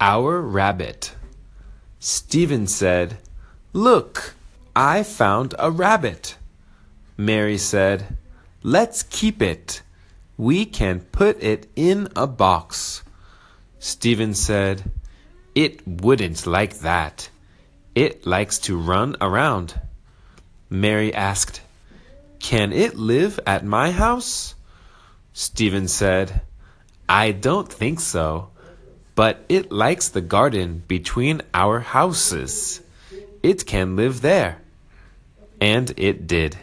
Our rabbit. Stephen said, Look, I found a rabbit. Mary said, Let's keep it. We can put it in a box. Stephen said, It wouldn't like that. It likes to run around. Mary asked, Can it live at my house? Stephen said, I don't think so, but it likes the garden between our houses. It can live there. And it did.